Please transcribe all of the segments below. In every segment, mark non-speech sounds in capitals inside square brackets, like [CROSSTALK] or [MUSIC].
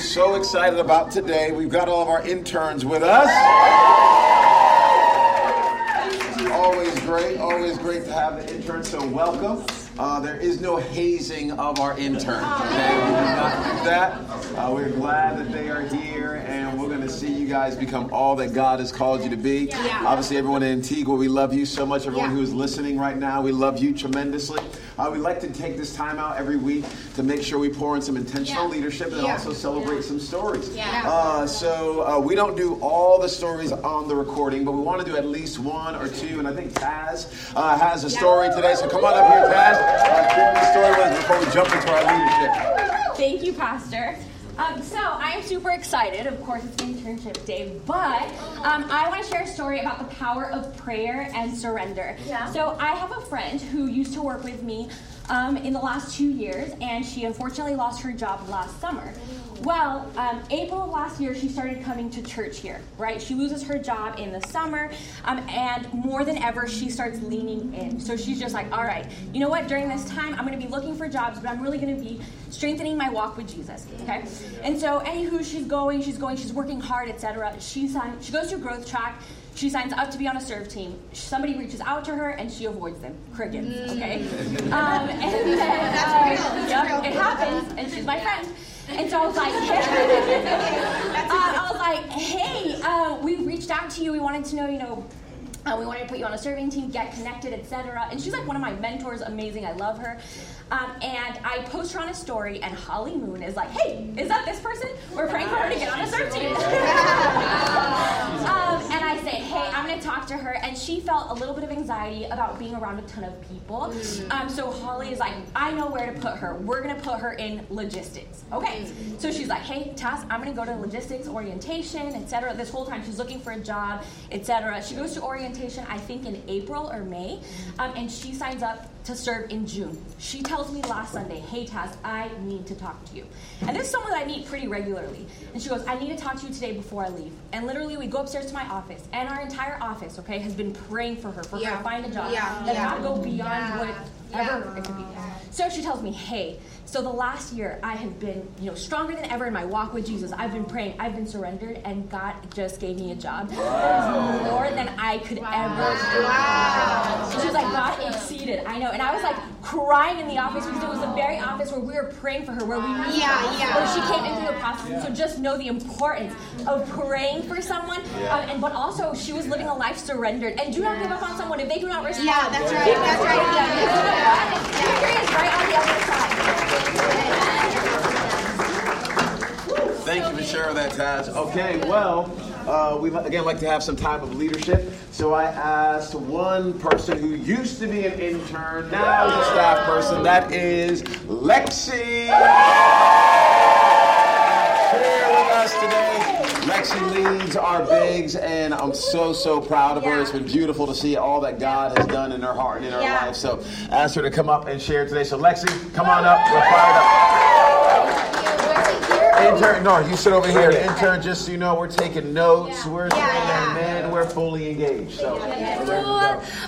so excited about today. We've got all of our interns with us. Always great, always great to have the interns, so welcome. Uh, there is no hazing of our interns. Okay? We do not do that. Uh, we're glad that they are here, to see you guys become all that God has called you to be. Yeah. Obviously, everyone in Antigua, we love you so much. Everyone Yeah. who is listening right now, we love you tremendously. Uh, we like to take this time out every week to make sure we pour in some intentional Yeah. leadership and also celebrate some stories. Yeah. Uh, so uh, we don't do all the stories on the recording, but we want to do at least one or two. And I think Taz uh, has a story today. So come on up here, Taz. Uh, the story with us before we jump into our leadership. Thank you, Pastor. Um, so I am super excited. Of course, it's internship day, but um, I want to share a story about the power of prayer and surrender. Yeah. So I have a friend who used to work with me um, in the last two years, and she unfortunately lost her job last summer. Well, um, April of last year, she started coming to church here, right? She loses her job in the summer, um, and more than ever, she starts leaning in. So she's just like, all right, you know what? During this time, I'm going to be looking for jobs, but I'm really going to be strengthening my walk with Jesus, okay? And so, anywho, she's going, she's going, she's working hard, etc. She she goes to growth track. She signs up to be on a serve team. Somebody reaches out to her, and she avoids them. Crickets, okay? [LAUGHS] Um, and then, uh, yep, it happens, and she's my friend. And so I was like, [LAUGHS] [LAUGHS] uh, I was like, hey, uh, we reached out to you. We wanted to know, you know, uh, we wanted to put you on a serving team, get connected, etc. And she's like one of my mentors, amazing. I love her. Um, and I post her on a story, and Holly Moon is like, "Hey, is that this person? We're praying for her to get on a serve team." um, I say, "Hey, I'm to talk to her." And she felt a little bit of anxiety about being around a ton of people. Um, so Holly is like, "I know where to put her. We're to put her in logistics." Okay. So she's like, "Hey, Tess, I'm to go to logistics orientation, etc." This whole time she's looking for a job, etc. She goes to orientation, I think in April or May, um, and she signs up to serve in June. She tells me last Sunday, "Hey, Taz, I need to talk to you." And this is someone that I meet pretty regularly. And she goes, "I need to talk to you today before I leave." And literally, we go upstairs to my office, and our entire office, okay, has been praying for her for her to find a job Yeah. that Yeah. not go beyond Yeah. whatever Yeah. it could be. So she tells me, "Hey." So the last year, I have been, you know, stronger than ever in my walk with Jesus. I've been praying, I've been surrendered, and God just gave me a job. That is more than I could ever do. Wow. She was like, God exceeded. I know. And I was like crying in the office because it was the very office where we were praying for her, where we knew Yeah, her, yeah. where she came into the process. And so just know the importance of praying for someone. Um, and but also she was living a life surrendered. And do not give up on someone if they do not respond. Yeah, that's right. That's right. Yeah. Victory is right on the other side. Thank you for sharing that, Taz. Okay, well, uh, we again like to have some time of leadership. So I asked one person who used to be an intern, now is a staff person. That is Lexi. Here with us today. Lexi leads our bigs, and I'm so, so proud of her. It's been beautiful to see all that God has done in her heart and in her Yeah. life. So ask her to come up and share today. So, Lexi, come on up. We're fired up. Intern, no, you sit over here. The intern, just so you know, we're taking notes. We're sitting Yeah. there, man. We're fully engaged. So,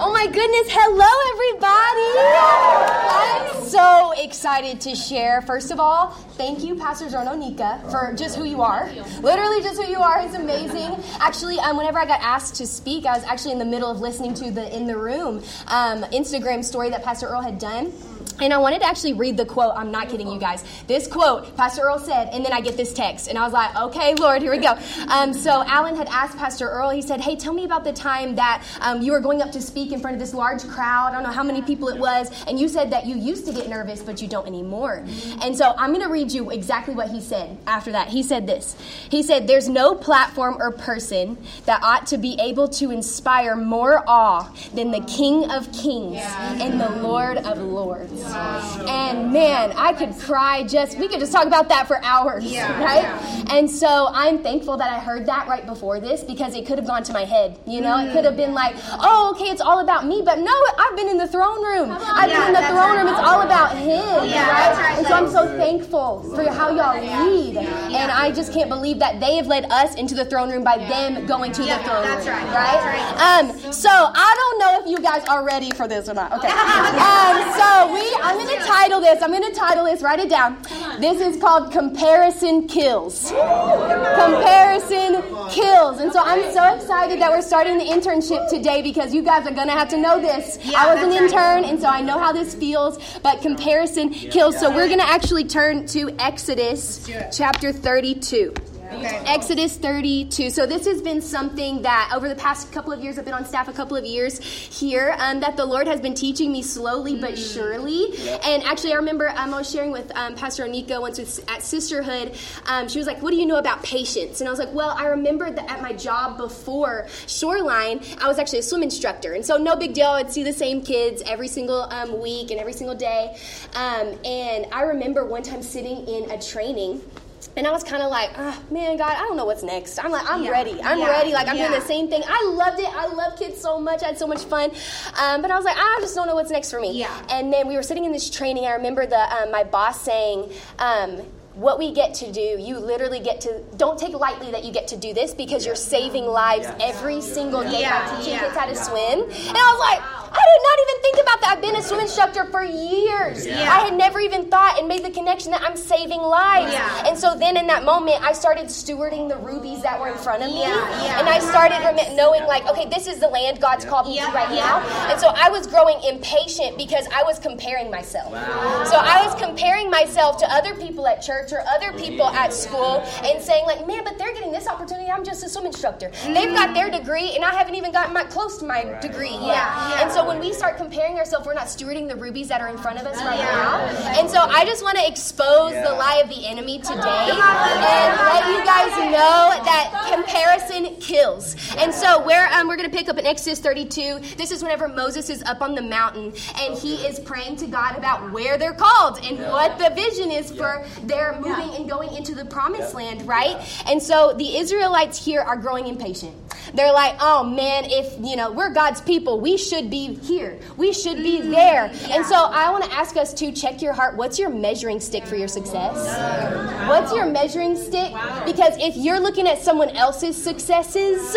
Oh my goodness. Hello, everybody. I'm so excited to share. First of all, thank you, Pastor Zornonika, for just who you are. Literally, just who you are is amazing. Actually, um, whenever I got asked to speak, I was actually in the middle of listening to the In the Room um, Instagram story that Pastor Earl had done. And I wanted to actually read the quote. I'm not kidding you guys. This quote, Pastor Earl said, and then I get this text. And I was like, okay, Lord, here we go. Um, so Alan had asked Pastor Earl, he said, hey, tell me about the time that um, you were going up to speak in front of this large crowd. I don't know how many people it was. And you said that you used to get nervous, but you don't anymore. And so I'm going to read you exactly what he said after that. He said this He said, there's no platform or person that ought to be able to inspire more awe than the King of Kings and the Lord of Lords. And man, I could cry just, we could just talk about that for hours, Yeah, [LAUGHS] right? yeah. And so I'm thankful that I heard that right before this because it could have gone to my head. You know, it could have been like, oh, okay, it's all about me. But no, I've been in the throne room. I've been Yeah, in the throne right. room. It's all about Him, Yeah, right? right. And so I'm so thankful for how y'all lead. And I just can't believe that they have led us into the throne room by them going to Yeah, the throne that's room. right. Right? Um, so I don't know if you guys are ready for this or not. Okay. [LAUGHS] um, so we I'm going to title this. I'm going to title this. Write it down. This is called Comparison Kills. Comparison Kills. And so I'm so excited that we're starting the internship today because you guys are going to have to know this. I was an intern, and so I know how this feels, but comparison kills. So we're going to actually turn to Exodus chapter 32. Okay. Exodus 32. So this has been something that over the past couple of years, I've been on staff a couple of years here, um, that the Lord has been teaching me slowly but mm. surely. Yep. And actually, I remember um, I was sharing with um, Pastor Onika once with, at Sisterhood. Um, she was like, "What do you know about patience?" And I was like, "Well, I remember that at my job before Shoreline, I was actually a swim instructor, and so no big deal. I'd see the same kids every single um, week and every single day. Um, and I remember one time sitting in a training." And I was kind of like, oh, man, God, I don't know what's next. I'm like, I'm yeah. ready. I'm yeah. ready. Like, I'm yeah. doing the same thing. I loved it. I love kids so much. I had so much fun. Um, but I was like, I just don't know what's next for me. Yeah. And then we were sitting in this training. I remember the um, my boss saying, um, what we get to do, you literally get to, don't take lightly that you get to do this because you're saving lives every single day by teaching kids how to swim. And I was like, I did not even think about that. I've been a swim instructor for years. Yeah. I had never even thought and made the connection that I'm saving lives. Yeah. And so then in that moment, I started stewarding the rubies that were in front of me. Yeah. And I started knowing, like, okay, this is the land God's called me to right now. And so I was growing impatient because I was comparing myself. Wow. So I was comparing myself to other people at church or other people at school and saying, like, man, but they're getting this opportunity. I'm just a swim instructor. They've got their degree, and I haven't even gotten my, close to my degree yet. And so when we start comparing ourselves, we're not stewarding the rubies that are in front of us right now. And so I just want to expose the lie of the enemy today and let you guys know that comparison kills. And so where um, we're going to pick up in Exodus 32, this is whenever Moses is up on the mountain and he is praying to God about where they're called and what the vision is for their moving and going into the promised land, right? And so the Israelites here are growing impatient. They're like, oh man, if you know we're God's people, we should be here. We should be there. Yeah. And so I want to ask us to check your heart. What's your measuring stick for your success? What's your measuring stick? Because if you're looking at someone else's successes,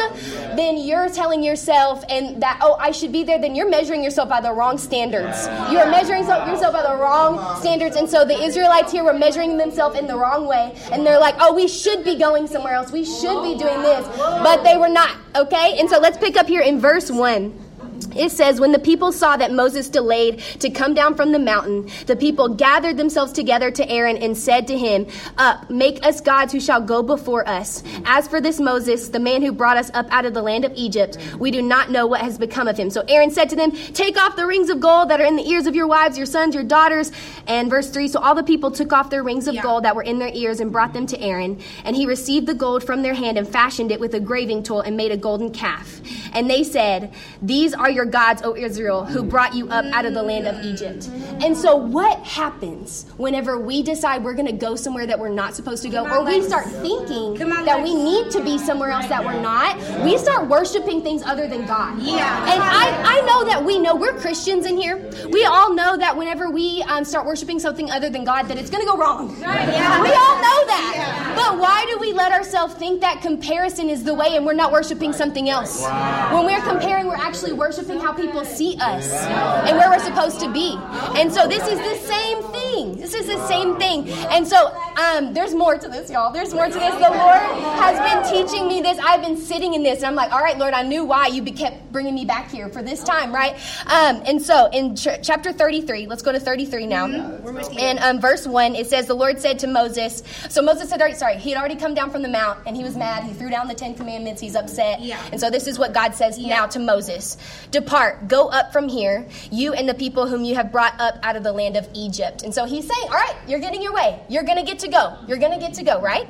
then you're telling yourself and that oh I should be there. Then you're measuring yourself by the wrong standards. You're measuring yourself by the wrong standards. And so the Israelites here were measuring themselves in the wrong way, and they're like, oh we should be going somewhere else. We should be doing this, but they were not. Okay, and so let's pick up here in verse one it says, When the people saw that Moses delayed to come down from the mountain, the people gathered themselves together to Aaron and said to him, Up, make us gods who shall go before us. As for this Moses, the man who brought us up out of the land of Egypt, we do not know what has become of him. So Aaron said to them, Take off the rings of gold that are in the ears of your wives, your sons, your daughters. And verse 3 So all the people took off their rings of yeah. gold that were in their ears and brought them to Aaron. And he received the gold from their hand and fashioned it with a graving tool and made a golden calf. And they said, These are your gods, O Israel, who brought you up out of the land of Egypt. And so, what happens whenever we decide we're going to go somewhere that we're not supposed to go, or we start thinking that we need to be somewhere else that we're not? We start worshiping things other than God. Yeah. And I, I know that we know we're Christians in here. We all know that whenever we um, start worshiping something other than God, that it's going to go wrong. Right. Yeah. We all know that. Yeah. But why do we let ourselves think that comparison is the way and we're not worshiping something else? Wow. When we're comparing, we're actually worshiping how people see us and where we're supposed to be. And so this is the same thing. This is the same thing. And so um, there's more to this, y'all. There's more to this. The Lord has been teaching me this. I've been sitting in this, and I'm like, all right, Lord, I knew why you kept bringing me back here for this time, right? Um, and so in ch- chapter 33, let's go to 33 now. And um, verse 1, it says, The Lord said to Moses, so Moses said, sorry, he had already come down from the mount, and he was mad. He threw down the Ten Commandments. He's upset. Yeah. And so this is what God God says yeah. now to Moses Depart, go up from here, you and the people whom you have brought up out of the land of Egypt. And so he's saying, All right, you're getting your way. You're going to get to go. You're going to get to go, right?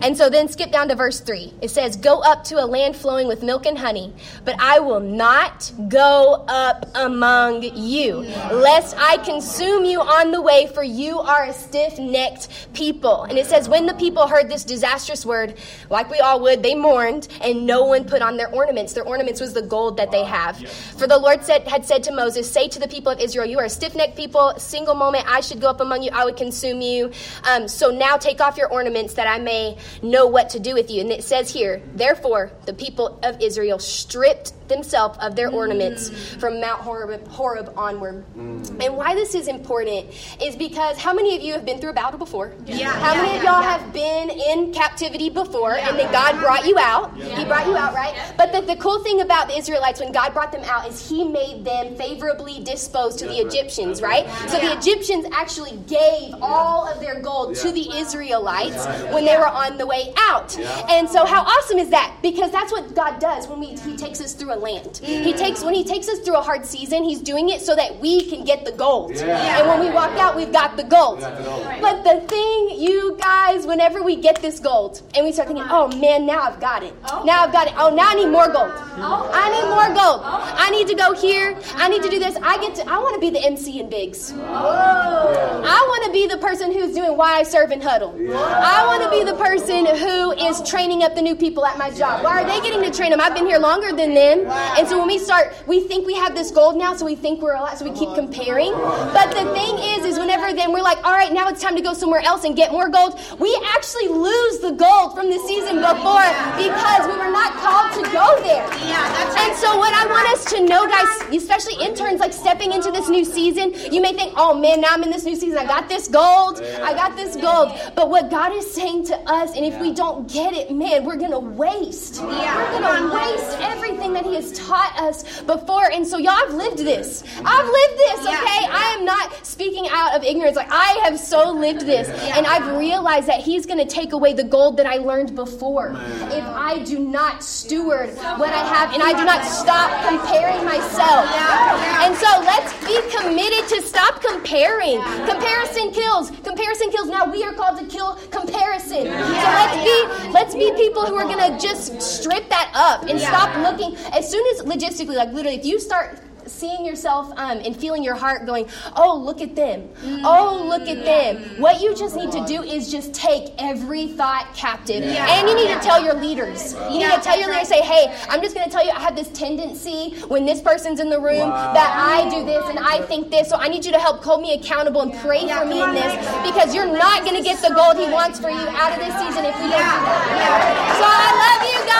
And so then skip down to verse 3. It says, Go up to a land flowing with milk and honey, but I will not go up among you, lest I consume you on the way, for you are a stiff necked people. And it says, When the people heard this disastrous word, like we all would, they mourned, and no one put on their ornaments. Their ornaments ornaments was the gold that they have. For the Lord said, had said to Moses, Say to the people of Israel, You are a stiff necked people. Single moment I should go up among you, I would consume you. Um, so now take off your ornaments that I may know what to do with you. And it says here, Therefore, the people of Israel stripped themselves of their ornaments mm. from Mount Horeb, Horeb onward. And why this is important is because how many of you have been through a battle before? Yeah. How many Yeah, of y'all yeah, have been in captivity before and then God brought you out? He brought you out, right? But the, the cool thing about the Israelites when God brought them out is He made them favorably disposed to the Egyptians, right? So the Egyptians actually gave all of their gold to the Israelites when they were on the way out. And so how awesome is that? Because that's what God does when we He takes us through a land. He takes when He takes us through a hard season, He's doing it so that we can get the gold. And when we walk out, we've got the gold. But the thing, you guys, whenever we get this gold and we start thinking, oh man, now I've got it. Now I've got it. Oh, now I need more gold. I need more gold. I need to go here. I need to do this. I get to. I want to be the MC in Bigs. I want to be the person who's doing why I serve in huddle. I want to be the person who is training up the new people at my job. Why are they getting to train them? I've been here longer than them. And so when we start, we think we have this gold now, so we think we're a lot, so we keep comparing. But the thing is, is whenever then we're like, all right, now it's time to go somewhere else and get more gold, we actually lose the gold from the season before because we were not called to go there. Yeah, that's And so, what I want us to know, guys, especially interns, like stepping into this new season, you may think, oh man, now I'm in this new season. I got this gold. I got this gold. But what God is saying to us, and if we don't get it, man, we're going to waste. Yeah. We're going to waste everything that He has taught us before. And so, y'all, I've lived this. I've lived this, Yeah. okay? I am not speaking out of ignorance. Like, I have so lived this. And I've realized that He's going to take away the gold that I learned before. If I do not steward what I have and I do not stop comparing myself. And so committed to stop comparing. Comparison kills. Comparison kills. Now we are called to kill comparison. So let's be let's be people who are gonna just strip that up and stop looking as soon as logistically, like literally, if you start seeing yourself um, and feeling your heart going, oh, look at them. Oh, look at them. What you just need to do is just take every thought captive. And you need to tell your leaders. You need to tell your leaders, say, hey, I'm just going to tell you, I have this tendency when this person's in the room that I do this and I think this. So I need you to help hold me accountable and pray for me in this because you're not going to get the gold He wants for you out of this season if we don't do that. So I love you guys.